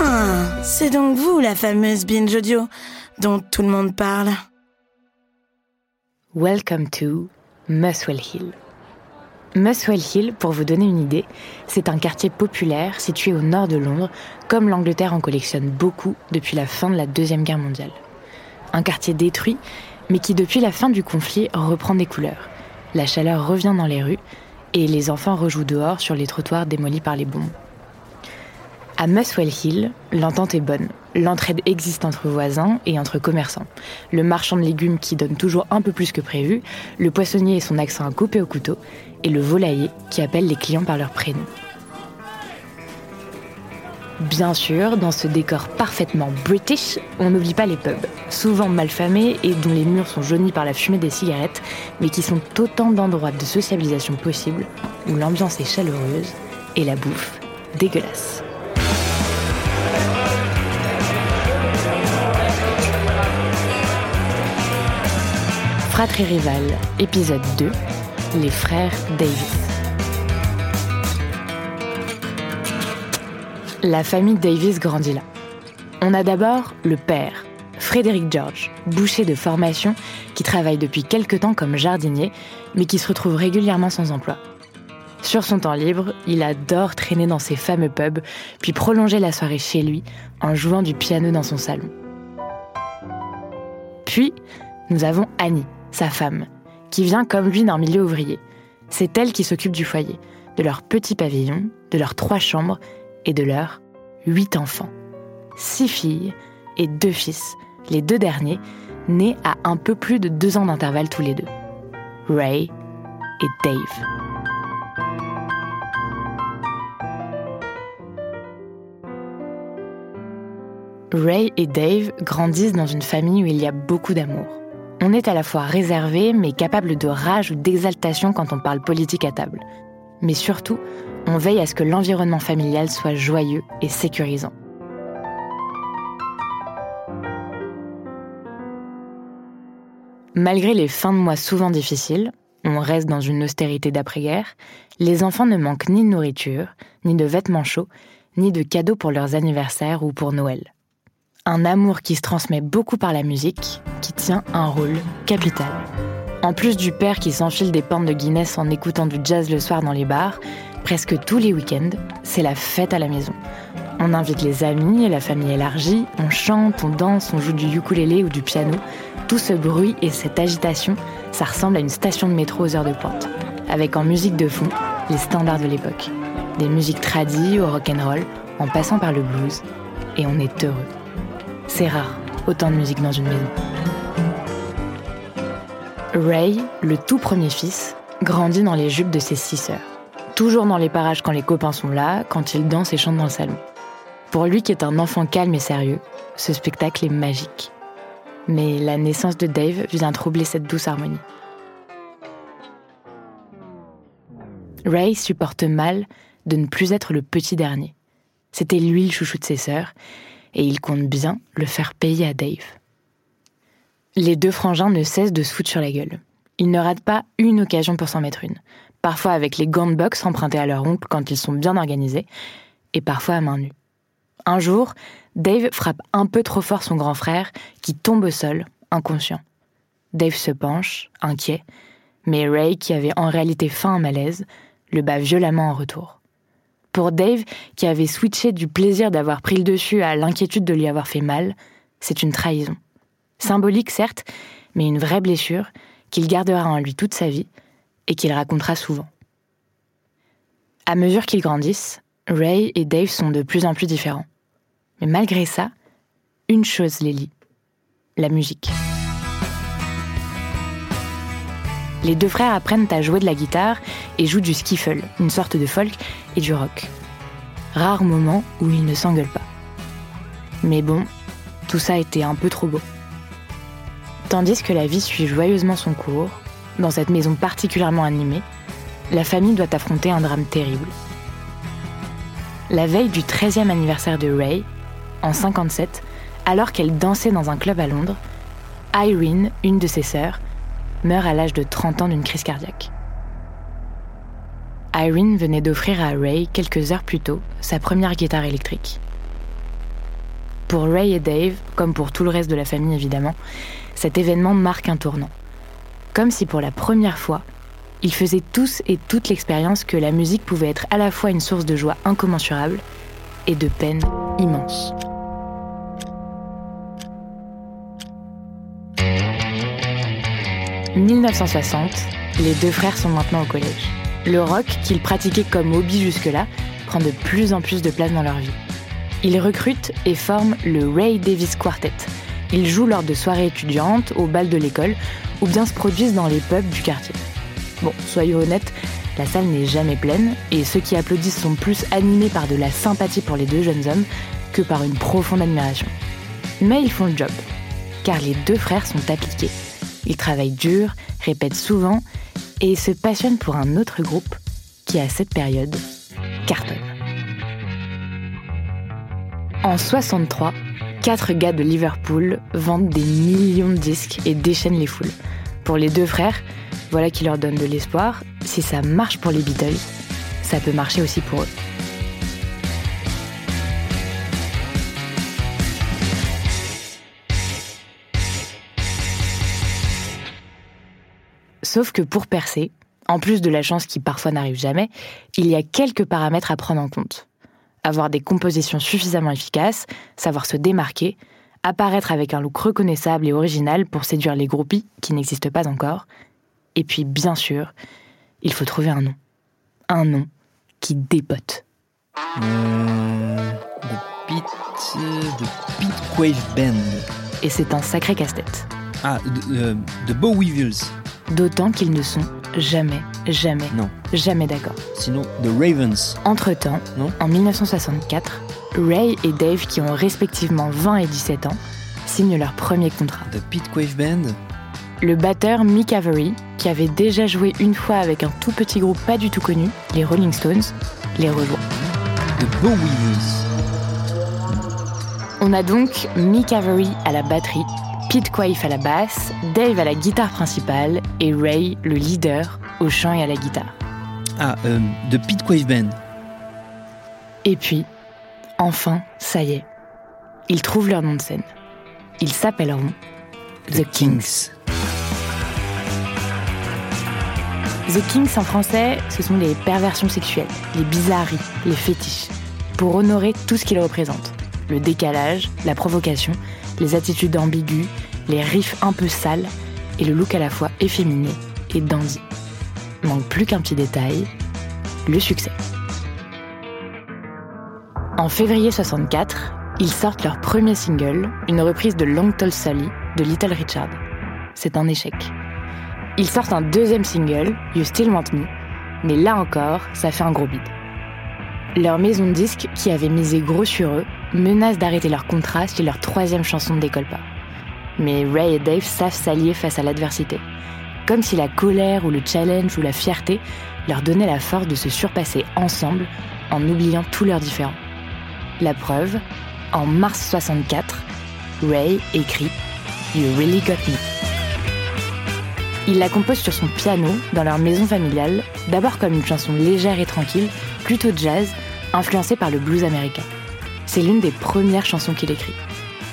Ah, c'est donc vous la fameuse binge audio dont tout le monde parle. Welcome to Muswell Hill. Muswell Hill, pour vous donner une idée, c'est un quartier populaire situé au nord de Londres, comme l'Angleterre en collectionne beaucoup depuis la fin de la Deuxième Guerre mondiale. Un quartier détruit, mais qui depuis la fin du conflit reprend des couleurs. La chaleur revient dans les rues et les enfants rejouent dehors sur les trottoirs démolis par les bombes. À Muswell Hill, l'entente est bonne. L'entraide existe entre voisins et entre commerçants. Le marchand de légumes qui donne toujours un peu plus que prévu, le poissonnier et son accent à couper au couteau, et le volailler qui appelle les clients par leur prénom. Bien sûr, dans ce décor parfaitement british, on n'oublie pas les pubs, souvent mal famés et dont les murs sont jaunis par la fumée des cigarettes, mais qui sont autant d'endroits de socialisation possibles où l'ambiance est chaleureuse et la bouffe dégueulasse. Fratrie épisode 2, les frères Davis. La famille Davis grandit là. On a d'abord le père, Frédéric George, boucher de formation, qui travaille depuis quelque temps comme jardinier, mais qui se retrouve régulièrement sans emploi. Sur son temps libre, il adore traîner dans ses fameux pubs, puis prolonger la soirée chez lui en jouant du piano dans son salon. Puis, nous avons Annie, sa femme, qui vient comme lui d'un milieu ouvrier. C'est elle qui s'occupe du foyer, de leur petit pavillon, de leurs trois chambres et de leurs huit enfants. Six filles et deux fils, les deux derniers, nés à un peu plus de deux ans d'intervalle tous les deux. Ray et Dave. Ray et Dave grandissent dans une famille où il y a beaucoup d'amour. On est à la fois réservé, mais capable de rage ou d'exaltation quand on parle politique à table. Mais surtout, on veille à ce que l'environnement familial soit joyeux et sécurisant. Malgré les fins de mois souvent difficiles, on reste dans une austérité d'après-guerre, les enfants ne manquent ni de nourriture, ni de vêtements chauds, ni de cadeaux pour leurs anniversaires ou pour Noël. Un amour qui se transmet beaucoup par la musique, qui tient un rôle capital. En plus du père qui s'enfile des pintes de Guinness en écoutant du jazz le soir dans les bars, presque tous les week-ends, c'est la fête à la maison. On invite les amis et la famille élargie, on chante, on danse, on joue du ukulélé ou du piano. Tout ce bruit et cette agitation, ça ressemble à une station de métro aux heures de pointe, avec en musique de fond les standards de l'époque. Des musiques tradies au rock'n'roll, en passant par le blues, et on est heureux. C'est rare, autant de musique dans une maison. Ray, le tout premier fils, grandit dans les jupes de ses six sœurs. Toujours dans les parages quand les copains sont là, quand il danse et chante dans le salon. Pour lui qui est un enfant calme et sérieux, ce spectacle est magique. Mais la naissance de Dave vient troubler cette douce harmonie. Ray supporte mal de ne plus être le petit dernier. C'était lui le chouchou de ses sœurs, et il compte bien le faire payer à Dave. Les deux frangins ne cessent de se foutre sur la gueule. Ils ne ratent pas une occasion pour s'en mettre une. Parfois avec les gants de boxe empruntés à leur oncle quand ils sont bien organisés, et parfois à main nue. Un jour, Dave frappe un peu trop fort son grand frère, qui tombe au sol, inconscient. Dave se penche, inquiet, mais Ray, qui avait en réalité faim un malaise, le bat violemment en retour. Pour Dave, qui avait switché du plaisir d'avoir pris le dessus à l'inquiétude de lui avoir fait mal, c'est une trahison. Symbolique certes, mais une vraie blessure qu'il gardera en lui toute sa vie et qu'il racontera souvent. À mesure qu'ils grandissent, Ray et Dave sont de plus en plus différents. Mais malgré ça, une chose les lie, la musique. Les deux frères apprennent à jouer de la guitare et jouent du skiffle, une sorte de folk, et du rock. Rare moment où ils ne s'engueulent pas. Mais bon, tout ça était un peu trop beau. Tandis que la vie suit joyeusement son cours, dans cette maison particulièrement animée, la famille doit affronter un drame terrible. La veille du 13e anniversaire de Ray, en 57, alors qu'elle dansait dans un club à Londres, Irene, une de ses sœurs, meurt à l'âge de 30 ans d'une crise cardiaque. Irene venait d'offrir à Ray, quelques heures plus tôt, sa première guitare électrique. Pour Ray et Dave, comme pour tout le reste de la famille évidemment, cet événement marque un tournant. Comme si pour la première fois, ils faisaient tous et toute l'expérience que la musique pouvait être à la fois une source de joie incommensurable et de peine immense. « 1960, les deux frères sont maintenant au collège. Le rock, qu'ils pratiquaient comme hobby jusque-là, prend de plus en plus de place dans leur vie. Ils recrutent et forment le Ray Davis Quartet. Ils jouent lors de soirées étudiantes, au bal de l'école, ou bien se produisent dans les pubs du quartier. Bon, soyons honnêtes, la salle n'est jamais pleine, et ceux qui applaudissent sont plus animés par de la sympathie pour les deux jeunes hommes que par une profonde admiration. Mais ils font le job, car les deux frères sont appliqués. Ils travaillent dur, répètent souvent et se passionnent pour un autre groupe qui, à cette période, cartonne. En 63, quatre gars de Liverpool vendent des millions de disques et déchaînent les foules. Pour les deux frères, voilà qui leur donne de l'espoir. Si ça marche pour les Beatles, ça peut marcher aussi pour eux. Sauf que pour percer, en plus de la chance qui parfois n'arrive jamais, il y a quelques paramètres à prendre en compte. Avoir des compositions suffisamment efficaces, savoir se démarquer, apparaître avec un look reconnaissable et original pour séduire les groupies qui n'existent pas encore. Et puis, bien sûr, il faut trouver un nom. Un nom qui dépote. Euh, the Pit, the Pit Wave Band. Et c'est un sacré casse-tête. Ah, The, euh, Bow Weevils. D'autant qu'ils ne sont jamais, jamais, Non. jamais d'accord. Sinon, The Ravens. Entre-temps, Non. en 1964, Ray et Dave, qui ont respectivement 20 et 17 ans, signent leur premier contrat. The Pit Wave Band. Le batteur Mick Avery, qui avait déjà joué une fois avec un tout petit groupe pas du tout connu, les Rolling Stones, les rejoint. The Bow Weevils. On a donc Mick Avery à la batterie, Pete Quaife à la basse, Dave à la guitare principale et Ray, le leader, au chant et à la guitare. Ah, euh, The Pit Wave Band. Et puis, enfin, ça y est, ils trouvent leur nom de scène. Ils s'appelleront The Kings. The Kings en français, ce sont les perversions sexuelles, les bizarreries, les fétiches, pour honorer tout ce qu'ils représentent. Le décalage, la provocation, les attitudes ambiguës, les riffs un peu sales et le look à la fois efféminé et dandy. Manque plus qu'un petit détail, le succès. En février 64, ils sortent leur premier single, une reprise de Long Tall Sally de Little Richard. C'est un échec. Ils sortent un deuxième single, You Still Want Me, mais là encore, ça fait un gros bide. Leur maison de disques, qui avait misé gros sur eux, menace d'arrêter leur contrat si leur troisième chanson ne décolle pas. Mais Ray et Dave savent s'allier face à l'adversité. Comme si la colère ou le challenge ou la fierté leur donnaient la force de se surpasser ensemble en oubliant tous leurs différends. La preuve, en mars 64, Ray écrit You Really Got Me. Il la compose sur son piano dans leur maison familiale, d'abord comme une chanson légère et tranquille, plutôt jazz, influencée par le blues américain. C'est l'une des premières chansons qu'il écrit.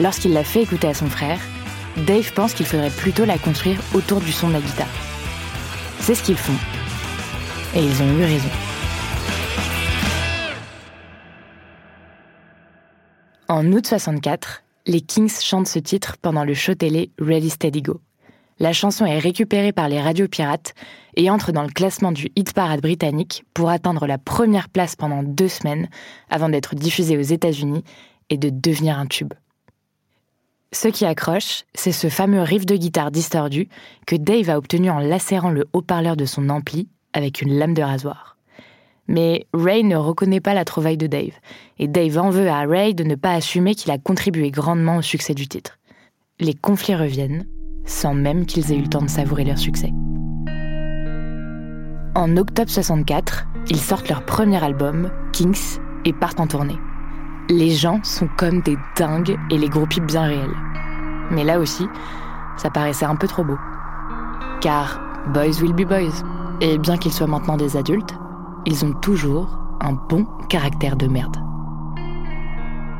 Lorsqu'il l'a fait écouter à son frère, Dave pense qu'il faudrait plutôt la construire autour du son de la guitare. C'est ce qu'ils font. Et ils ont eu raison. En août 64, les Kings chantent ce titre pendant le show télé Ready Steady Go. La chanson est récupérée par les radios pirates et entre dans le classement du hit parade britannique pour atteindre la première place pendant deux semaines avant d'être diffusée aux États-Unis et de devenir un tube. Ce qui accroche, c'est ce fameux riff de guitare distordu que Dave a obtenu en lacérant le haut-parleur de son ampli avec une lame de rasoir. Mais Ray ne reconnaît pas la trouvaille de Dave, et Dave en veut à Ray de ne pas assumer qu'il a contribué grandement au succès du titre. Les conflits reviennent, sans même qu'ils aient eu le temps de savourer leur succès. En octobre 64, ils sortent leur premier album, Kings, et partent en tournée. Les gens sont comme des dingues et les groupies bien réels. Mais là aussi, ça paraissait un peu trop beau. Car boys will be boys. Et bien qu'ils soient maintenant des adultes, ils ont toujours un bon caractère de merde.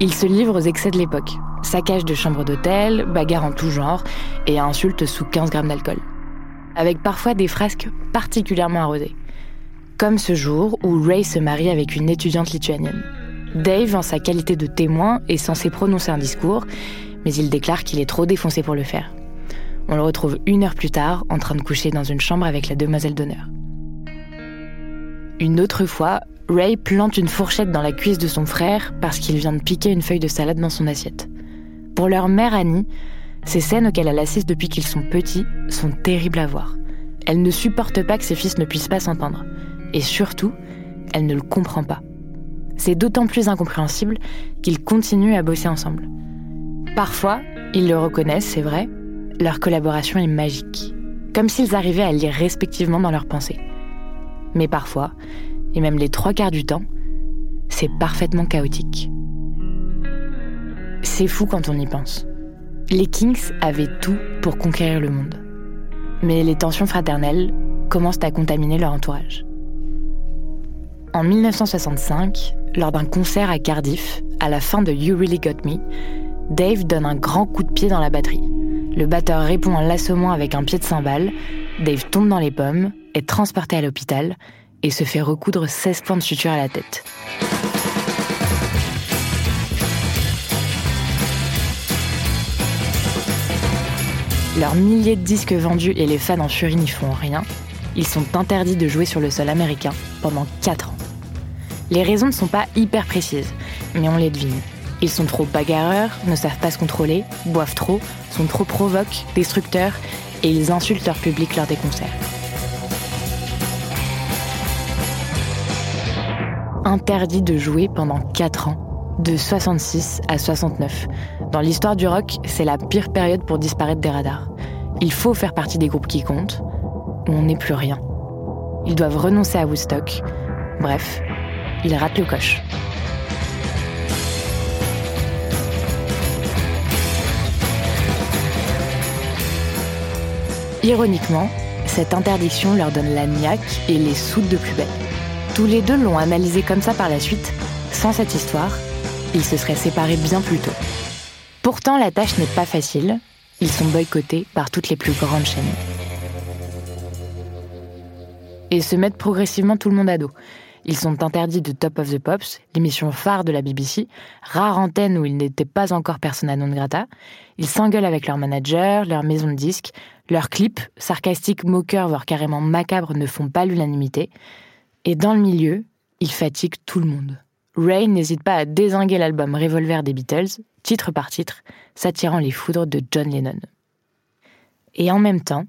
Ils se livrent aux excès de l'époque. Saccage de chambres d'hôtel, bagarres en tout genre et insultes sous 15 grammes d'alcool. Avec parfois des frasques particulièrement arrosées. Comme ce jour où Ray se marie avec une étudiante lituanienne. Dave, en sa qualité de témoin, est censé prononcer un discours, mais il déclare qu'il est trop défoncé pour le faire. On le retrouve une heure plus tard en train de coucher dans une chambre avec la demoiselle d'honneur. Une autre fois, Ray plante une fourchette dans la cuisse de son frère parce qu'il vient de piquer une feuille de salade dans son assiette. Pour leur mère Annie, ces scènes auxquelles elle assiste depuis qu'ils sont petits sont terribles à voir. Elle ne supporte pas que ses fils ne puissent pas s'entendre. Et surtout, elle ne le comprend pas. C'est d'autant plus incompréhensible qu'ils continuent à bosser ensemble. Parfois, ils le reconnaissent, c'est vrai, leur collaboration est magique, comme s'ils arrivaient à lire respectivement dans leurs pensées. Mais parfois, et même les trois quarts du temps, c'est parfaitement chaotique. C'est fou quand on y pense. Les Kings avaient tout pour conquérir le monde. Mais les tensions fraternelles commencent à contaminer leur entourage. En 1965, lors d'un concert à Cardiff, à la fin de You Really Got Me, Dave donne un grand coup de pied dans la batterie. Le batteur répond en l'assommant avec un pied de cymbale. Dave tombe dans les pommes, est transporté à l'hôpital et se fait recoudre 16 points de suture à la tête. Leurs milliers de disques vendus et les fans en furie n'y font rien. Ils sont interdits de jouer sur le sol américain pendant 4 ans. Les raisons ne sont pas hyper précises, mais on les devine. Ils sont trop bagarreurs, ne savent pas se contrôler, boivent trop, sont trop provoques, destructeurs, et ils insultent leur public lors des concerts. Interdit de jouer pendant 4 ans, de 66 à 69. Dans l'histoire du rock, c'est la pire période pour disparaître des radars. Il faut faire partie des groupes qui comptent, ou on n'est plus rien. Ils doivent renoncer à Woodstock. Bref, ils ratent le coche. Ironiquement, cette interdiction leur donne la niaque et les soude de plus belle. Tous les deux l'ont analysé comme ça par la suite. Sans cette histoire, ils se seraient séparés bien plus tôt. Pourtant, la tâche n'est pas facile. Ils sont boycottés par toutes les plus grandes chaînes. Et se mettent progressivement tout le monde à dos. Ils sont interdits de Top of the Pops, l'émission phare de la BBC, rare antenne où ils n'étaient pas encore persona non grata. Ils s'engueulent avec leur manager, leur maison de disques, leurs clips, sarcastiques, moqueurs, voire carrément macabres, ne font pas l'unanimité. Et dans le milieu, ils fatiguent tout le monde. Ray n'hésite pas à désinguer l'album Revolver des Beatles, titre par titre, s'attirant les foudres de John Lennon. Et en même temps,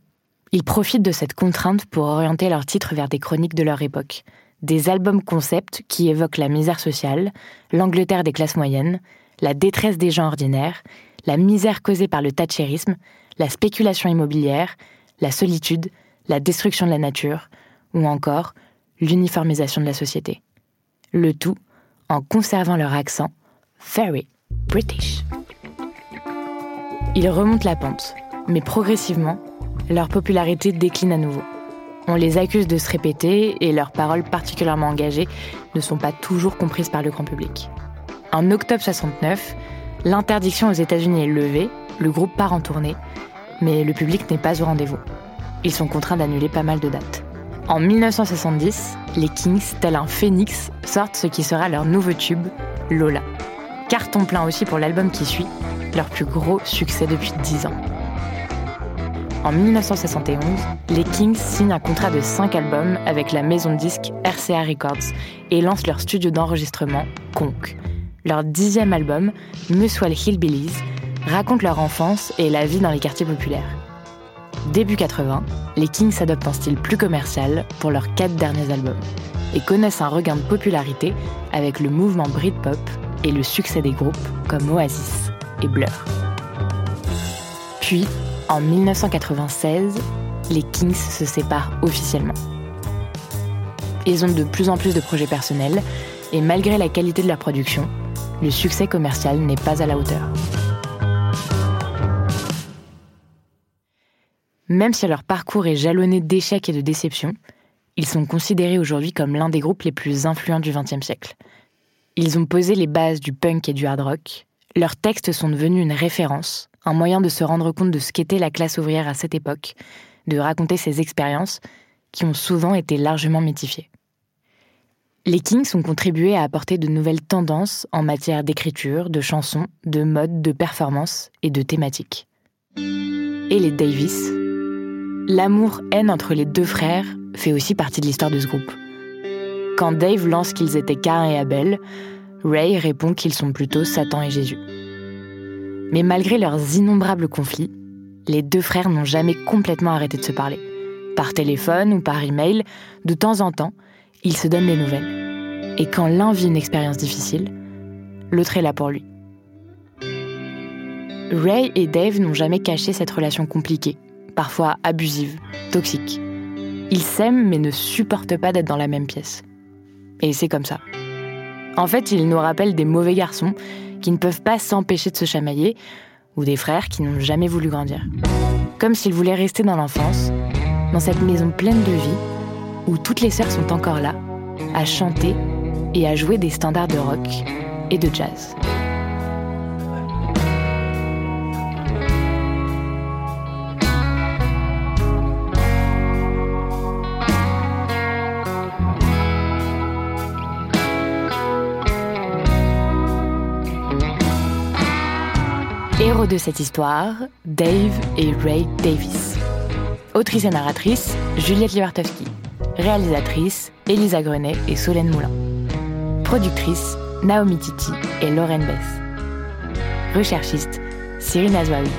ils profitent de cette contrainte pour orienter leurs titres vers des chroniques de leur époque, des albums concept qui évoquent la misère sociale, l'Angleterre des classes moyennes, la détresse des gens ordinaires, la misère causée par le thatchérisme, la spéculation immobilière, la solitude, la destruction de la nature, ou encore l'uniformisation de la société. Le tout en conservant leur accent very British. Ils remontent la pente, mais progressivement, leur popularité décline à nouveau. On les accuse de se répéter et leurs paroles particulièrement engagées ne sont pas toujours comprises par le grand public. En octobre 69, l'interdiction aux États-Unis est levée, le groupe part en tournée, mais le public n'est pas au rendez-vous. Ils sont contraints d'annuler pas mal de dates. En 1970, les Kings, tel un phénix, sortent ce qui sera leur nouveau tube, Lola. Carton plein aussi pour l'album qui suit, leur plus gros succès depuis 10 ans. En 1971, les Kings signent un contrat de 5 albums avec la maison de disques RCA Records et lancent leur studio d'enregistrement, Conk. Leur dixième album, les Hillbillies, racontent leur enfance et la vie dans les quartiers populaires. Début 80, les Kings adoptent un style plus commercial pour leurs quatre derniers albums et connaissent un regain de popularité avec le mouvement Britpop et le succès des groupes comme Oasis et Blur. Puis, en 1996, les Kings se séparent officiellement. Ils ont de plus en plus de projets personnels et malgré la qualité de leur production, le succès commercial n'est pas à la hauteur. Même si leur parcours est jalonné d'échecs et de déceptions, ils sont considérés aujourd'hui comme l'un des groupes les plus influents du XXe siècle. Ils ont posé les bases du punk et du hard rock. Leurs textes sont devenus une référence, un moyen de se rendre compte de ce qu'était la classe ouvrière à cette époque, de raconter ses expériences qui ont souvent été largement mythifiées. Les Kings ont contribué à apporter de nouvelles tendances en matière d'écriture, de chansons, de mode, de performance et de thématiques. Et les Davis? L'amour-haine entre les deux frères fait aussi partie de l'histoire de ce groupe. Quand Dave lance qu'ils étaient Cain et Abel, Ray répond qu'ils sont plutôt Satan et Jésus. Mais malgré leurs innombrables conflits, les deux frères n'ont jamais complètement arrêté de se parler. Par téléphone ou par email, de temps en temps, ils se donnent des nouvelles. Et quand l'un vit une expérience difficile, l'autre est là pour lui. Ray et Dave n'ont jamais caché cette relation compliquée, parfois abusive, toxique. Ils s'aiment mais ne supportent pas d'être dans la même pièce. Et c'est comme ça. En fait, ils nous rappellent des mauvais garçons qui ne peuvent pas s'empêcher de se chamailler, ou des frères qui n'ont jamais voulu grandir. Comme s'ils voulaient rester dans l'enfance, dans cette maison pleine de vie, où toutes les sœurs sont encore là, à chanter et à jouer des standards de rock et de jazz. De cette histoire, Dave et Ray Davis. Autrice et narratrice, Juliette Libartowski. Réalisatrice, Elisa Grenet et Solène Moulin. Productrice, Naomi Titi et Lorraine Bess. Recherchiste, Cyril Azwaoui.